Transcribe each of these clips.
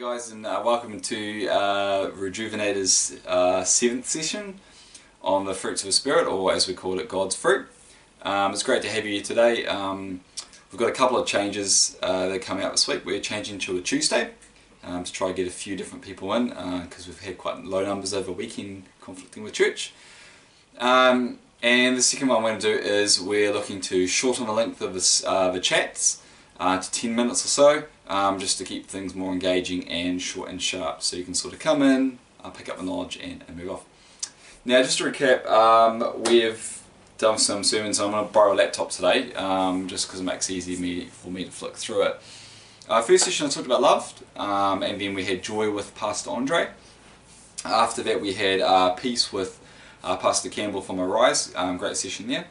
guys, and uh, welcome to uh, Rejuvenator's uh, seventh session on the fruits of the Spirit, or as we call it, God's fruit. Um, it's great to have you here today. Um, we've got a couple of changes uh, that coming out this week. We're changing to a Tuesday um, to try and get a few different people in because we've had quite low numbers over weekend conflicting with church. Um, and the second one we're going to do is we're looking to shorten the length of this, uh, the chats uh, to 10 minutes or so um, just to keep things more engaging and short and sharp so you can sort of come in, uh, pick up the knowledge and, and, move off. Now just to recap, um, we've done some sermons, I'm going to borrow a laptop today um, just because it makes it easy for me to flick through it. Uh, first session I talked about love um, and then we had joy with Pastor Andre. After that we had uh, peace with uh, Pastor Campbell from Arise, um, great session there.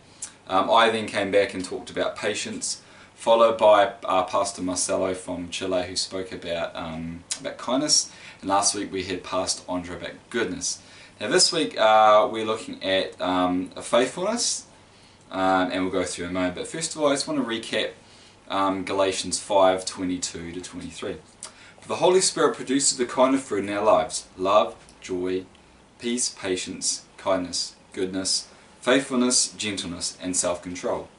Um, I then came back and talked about patience followed by uh, Pastor Marcelo from Chile who spoke about, um, about kindness. And last week we had Pastor Andre about goodness. Now this week uh, we're looking at um, faithfulness um, and we'll go through in a moment. But first of all I just want to recap um, Galatians 5, 22 to 23. For the Holy Spirit produces the kind of fruit in our lives, love, joy, peace, patience, kindness, goodness, faithfulness, gentleness and self-control.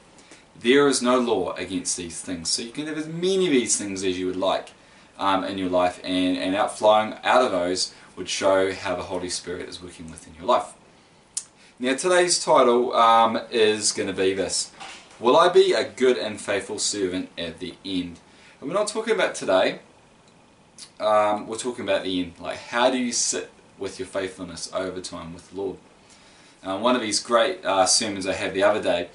There is no law against these things. So you can have as many of these things as you would like um, in your life, and, and outflowing out of those would show how the Holy Spirit is working within your life. Now, today's title um, is going to be this Will I be a good and faithful servant at the end? And we're not talking about today, um, we're talking about the end. Like, how do you sit with your faithfulness over time with the Lord? Um, one of these great uh, sermons I had the other day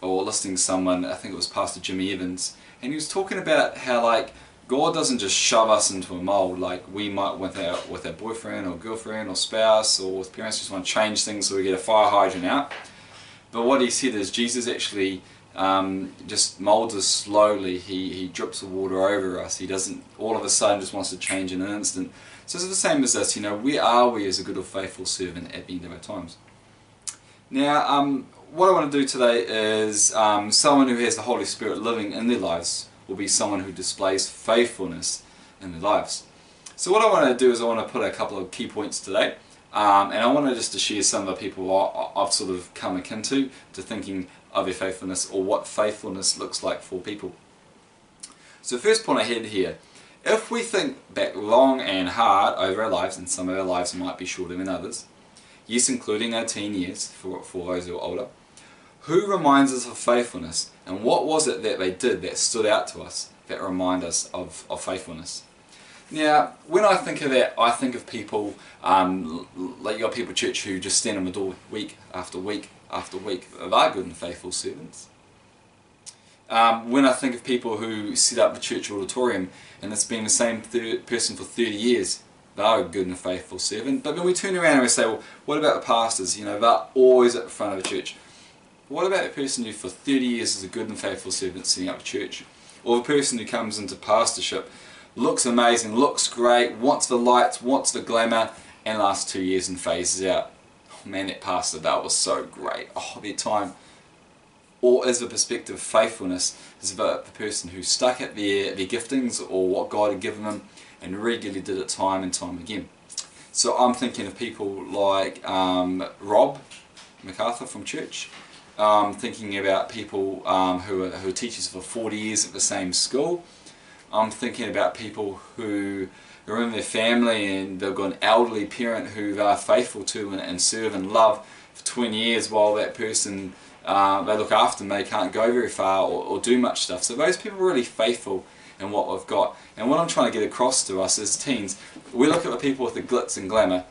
or listening to someone, I think it was Pastor Jimmy Evans, and he was talking about how like God doesn't just shove us into a mold like we might with our with our boyfriend or girlfriend or spouse or with parents just want to change things so we get a fire hydrant out. But what he said is Jesus actually um, just molds us slowly. He he drips the water over us. He doesn't all of a sudden just wants to change in an instant. So it's the same as this. You know, where are we as a good or faithful servant at the end of our times? Now, um, what I want to do today is um, someone who has the Holy Spirit living in their lives will be someone who displays faithfulness in their lives. So what I want to do is I want to put a couple of key points today. Um, and I want to just to share some of the people I've sort of come akin to, to thinking of their faithfulness or what faithfulness looks like for people. So first point I had here, if we think back long and hard over our lives, and some of our lives might be shorter than others, yes including our teen years for, for those who are older, who reminds us of faithfulness? And what was it that they did that stood out to us that remind us of, of faithfulness? Now, when I think of that, I think of people, um, like your people at church who just stand in the door week after week after week. They're good and faithful servants. Um, when I think of people who set up the church auditorium and it's been the same person for 30 years, they're a good and faithful servant. But then we turn around and we say, well, what about the pastors? You know, they're always at the front of the church. What about the person who for 30 years is a good and faithful servant setting up a church? Or the person who comes into pastorship, looks amazing, looks great, wants the lights, wants the glamour, and lasts two years and phases out. Oh, man, that pastor, that was so great. Oh, their time. Or is the perspective of faithfulness is about the person who stuck at their, their giftings or what God had given them and regularly did it time and time again. So I'm thinking of people like um, Rob MacArthur from church, um, thinking about people um, who, are, who are teachers for 40 years at the same school. I'm thinking about people who are in their family and they've got an elderly parent who they are faithful to and, and serve and love for 20 years while that person uh, they look after them, they can't go very far or, or, do much stuff. So those people are really faithful in what we've got. And what I'm trying to get across to us as teens, we look at the people with the glitz and glamour,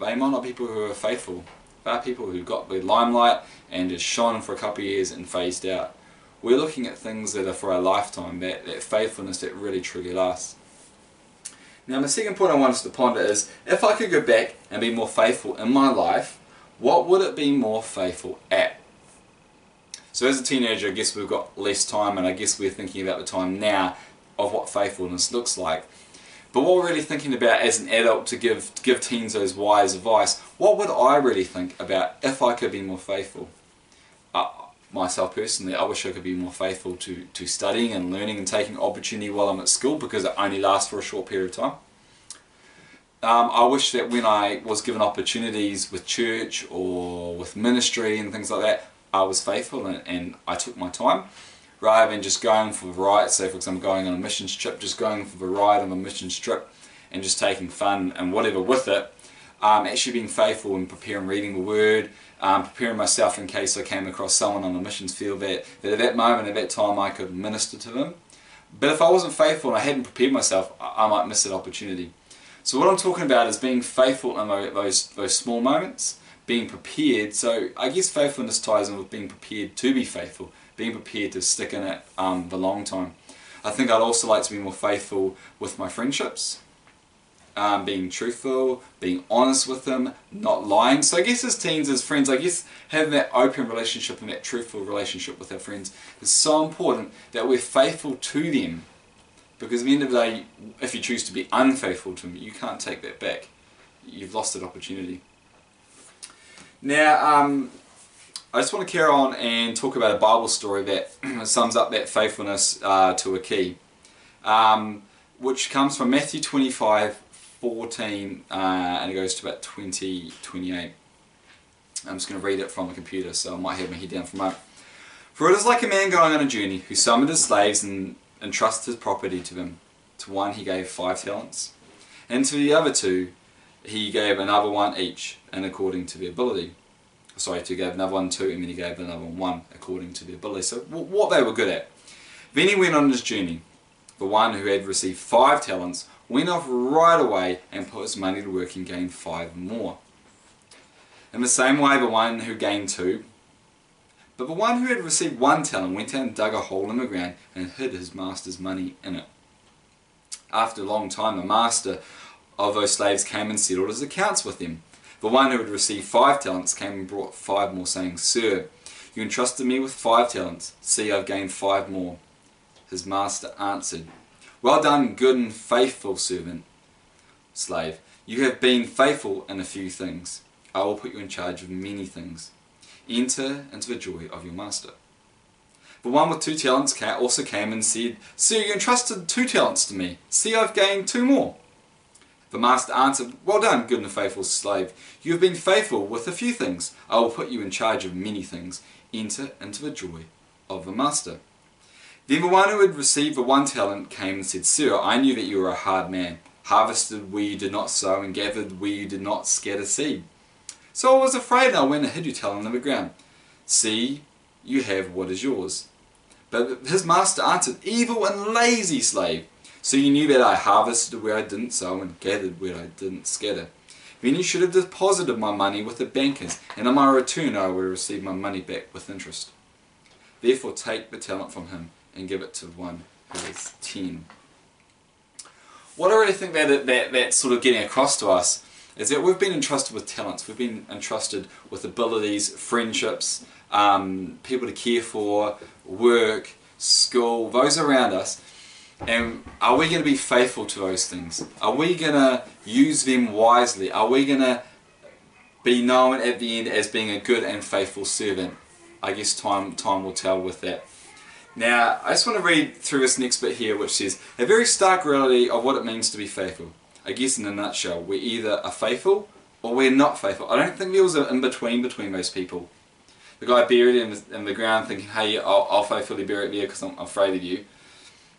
they might not be people who are faithful. Are people who got the limelight and just shone for a couple of years and phased out. We're looking at things that are for our lifetime, that, that faithfulness that really truly lasts. Now my second point I want us to ponder is, if I could go back and be more faithful in my life, what would it be more faithful at? So as a teenager, I guess we've got less time and I guess we're thinking about the time now of what faithfulness looks like. But what we're really thinking about as an adult to give, to give teens those wise advice, what would I really think about if I could be more faithful? Uh, myself personally, I wish I could be more faithful to, to studying and learning and taking opportunity while I'm at school because it only lasts for a short period of time. Um, I wish that when I was given opportunities with church or with ministry and things like that, I was faithful and, and I took my time rather than just going for the ride. Say, for example, going on a missions trip, just going for the ride on a missions trip and just taking fun and whatever with it. Um, actually being faithful and preparing reading the word, um, preparing myself in case I came across someone on the missions field that, that at that moment, at that time, I could minister to them. But if I wasn't faithful and I hadn't prepared myself, I, I might miss that opportunity. So what I'm talking about is being faithful in those, those small moments, being prepared. So I guess faithfulness ties in with being prepared to be faithful, being prepared to stick in it um, the long time. I think I'd also like to be more faithful with my friendships, um, being truthful, being honest with them, not lying. So I guess as teens, as friends, I guess having that open relationship and that truthful relationship with our friends is so important that we're faithful to them because at the end of the day, if you choose to be unfaithful to them, you can't take that back. You've lost that opportunity. Now, um, I just want to carry on and talk about a Bible story that sums up that faithfulness uh, to a key, um, which comes from Matthew 25, 14, uh, and it goes to about 20, 28. I'm just going to read it from the computer, so I might have my head down for a moment. For it is like a man going on a journey who summoned his slaves and entrusted his property to them. To one he gave five talents, and to the other two he gave another one each, and according to the ability. Sorry, to gave another one two, and then he gave another one one, according to the ability. So what they were good at. Then he went on his journey. The one who had received five talents went off right away and put his money to work and gained five more. In the same way, the one who gained two but the one who had received one talent went out and dug a hole in the ground and hid his master's money in it. After a long time, the master of those slaves came and settled his accounts with them. The one who had received five talents came and brought five more, saying, Sir, you entrusted me with five talents. See, I've gained five more. His master answered, Well done, good and faithful servant. Slave, you have been faithful in a few things. I will put you in charge of many things. Enter into the joy of your master. The one with two talents also came and said, Sir, you entrusted two talents to me. See, I've gained two more. The master answered, Well done, good and faithful slave. You have been faithful with a few things. I will put you in charge of many things. Enter into the joy of the master. Then the one who had received the one talent came and said, Sir, I knew that you were a hard man, harvested where you did not sow, and gathered where you did not scatter seed. So I was afraid and I went and hid your talent on the ground. See, you have what is yours. But his master answered, Evil and lazy slave. So you knew that I harvested where I didn't sow and gathered where I didn't scatter. Then you should have deposited my money with the bankers, and on my return I will receive my money back with interest. Therefore take the talent from him and give it to one who is ten. What I really think that, that that's sort of getting across to us is that we've been entrusted with talents, we've been entrusted with abilities, friendships, um, people to care for, work, school, those around us. And are we going to be faithful to those things? Are we going to use them wisely? Are we going to be known at the end as being a good and faithful servant? I guess time, time will tell with that. Now, I just want to read through this next bit here, which says, A very stark reality of what it means to be faithful. I guess in a nutshell, we either are faithful or we're not faithful. I don't think there was an in-between between those people. The guy buried in the, in the ground thinking, hey, I'll, I'll faithfully bury it there because I'm afraid of you.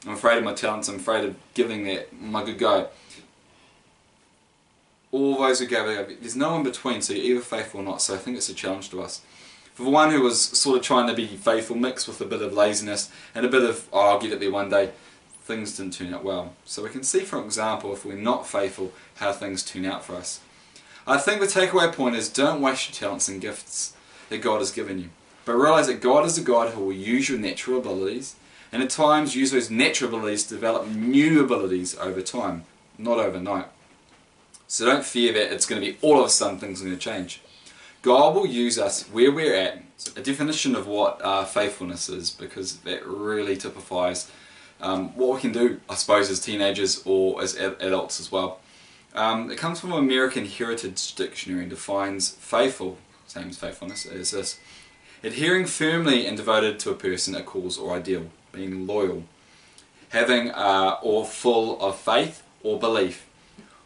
I'm afraid of my talents, I'm afraid of giving that my good go. All those who gave it, there's no in between, so you're either faithful or not, so I think it's a challenge to us. For the one who was sort of trying to be faithful, mixed with a bit of laziness and a bit of, oh, I'll get it there one day, things didn't turn out well. So we can see, for example, if we're not faithful, how things turn out for us. I think the takeaway point is don't waste your talents and gifts that God has given you. But realize that God is a God who will use your natural abilities and at times use those natural abilities to develop new abilities over time, not overnight. So don't fear that it's going to be all of a sudden things are going to change. God will use us where we're at. A definition of what uh, faithfulness is because that really typifies um, what we can do, I suppose, as teenagers or as adults as well. Um, it comes from American Heritage Dictionary and defines faithful, same as faithfulness, as this. Adhering firmly and devoted to a person, a cause, or ideal. Being loyal. Having uh, or full of faith or belief.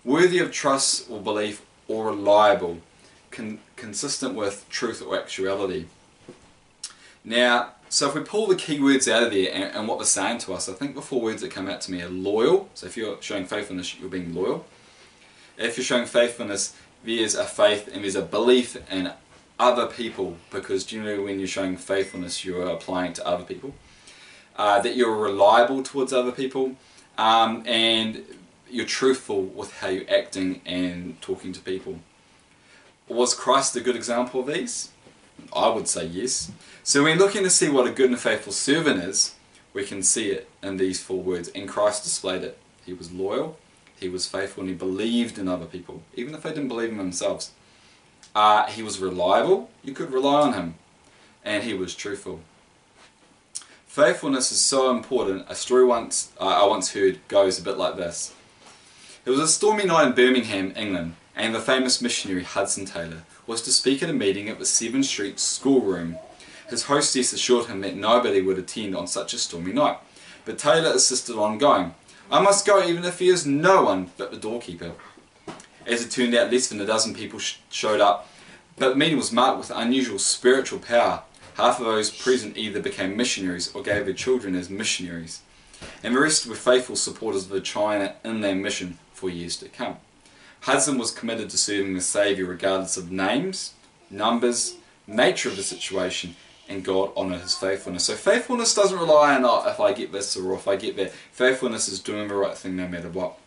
Worthy of trust or belief or reliable. Con consistent with truth or actuality. Now, so if we pull the key words out of there and, and, what they're saying to us, I think the four words that come out to me are loyal. So if you're showing faithfulness, you're being loyal. If you're showing faithfulness, there's a faith and there's a belief in other people because generally when you're showing faithfulness, you're applying to other people. Uh, that you're reliable towards other people um, and you're truthful with how you're acting and talking to people. Was Christ a good example of these? I would say yes. So when looking to see what a good and faithful servant is, we can see it in these four words. And Christ displayed it. He was loyal, he was faithful, and he believed in other people, even if they didn't believe in themselves. Uh, he was reliable, you could rely on him. And he was truthful. Faithfulness is so important. A story once uh, I once heard goes a bit like this. It was a stormy night in Birmingham, England, and the famous missionary Hudson Taylor was to speak at a meeting at the Severn Street schoolroom. His hostess assured him that nobody would attend on such a stormy night, but Taylor insisted on going. I must go even if there is no one but the doorkeeper. As it turned out, less than a dozen people sh showed up, but the meeting was marked with unusual spiritual power. Half of those present either became missionaries or gave their children as missionaries, and the rest were faithful supporters of the China Inland Mission for years to come. Hudson was committed to serving the Saviour regardless of names, numbers, nature of the situation, and God honoured his faithfulness. So faithfulness doesn't rely on oh, if I get this or if I get that. Faithfulness is doing the right thing no matter what.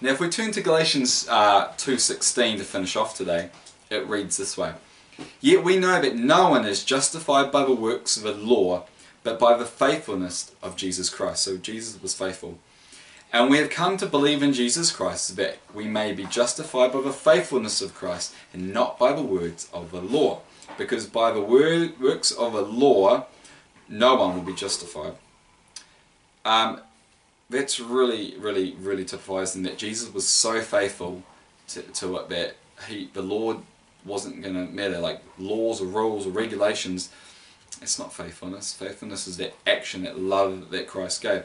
Now if we turn to Galatians uh, 2.16 to finish off today, it reads this way. Yet we know that no one is justified by the works of the law, but by the faithfulness of Jesus Christ. So Jesus was faithful. And we have come to believe in Jesus Christ that we may be justified by the faithfulness of Christ and not by the words of the law. Because by the word, works of the law, no one will be justified. Um, that's really, really, really typifies in that Jesus was so faithful to, to it that he, the Lord wasn't going to matter. Like laws or rules or regulations, it's not faithfulness. Faithfulness is that action, that love that Christ gave.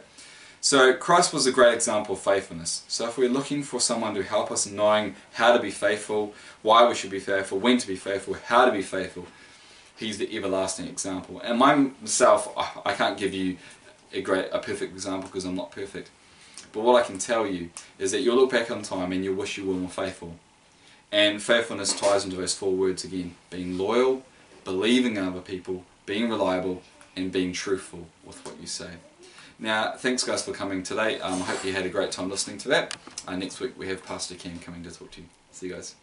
So Christ was a great example of faithfulness. So if we're looking for someone to help us in knowing how to be faithful, why we should be faithful, when to be faithful, how to be faithful, he's the everlasting example. And myself, I can't give you a great, a perfect example because I'm not perfect. But what I can tell you is that you'll look back on time and you'll wish you were more faithful. And faithfulness ties into those four words again. Being loyal, believing in other people, being reliable, and being truthful with what you say. Now, thanks guys for coming today. Um, I hope you had a great time listening to that. Uh, next week we have Pastor Ken coming to talk to you. See you guys.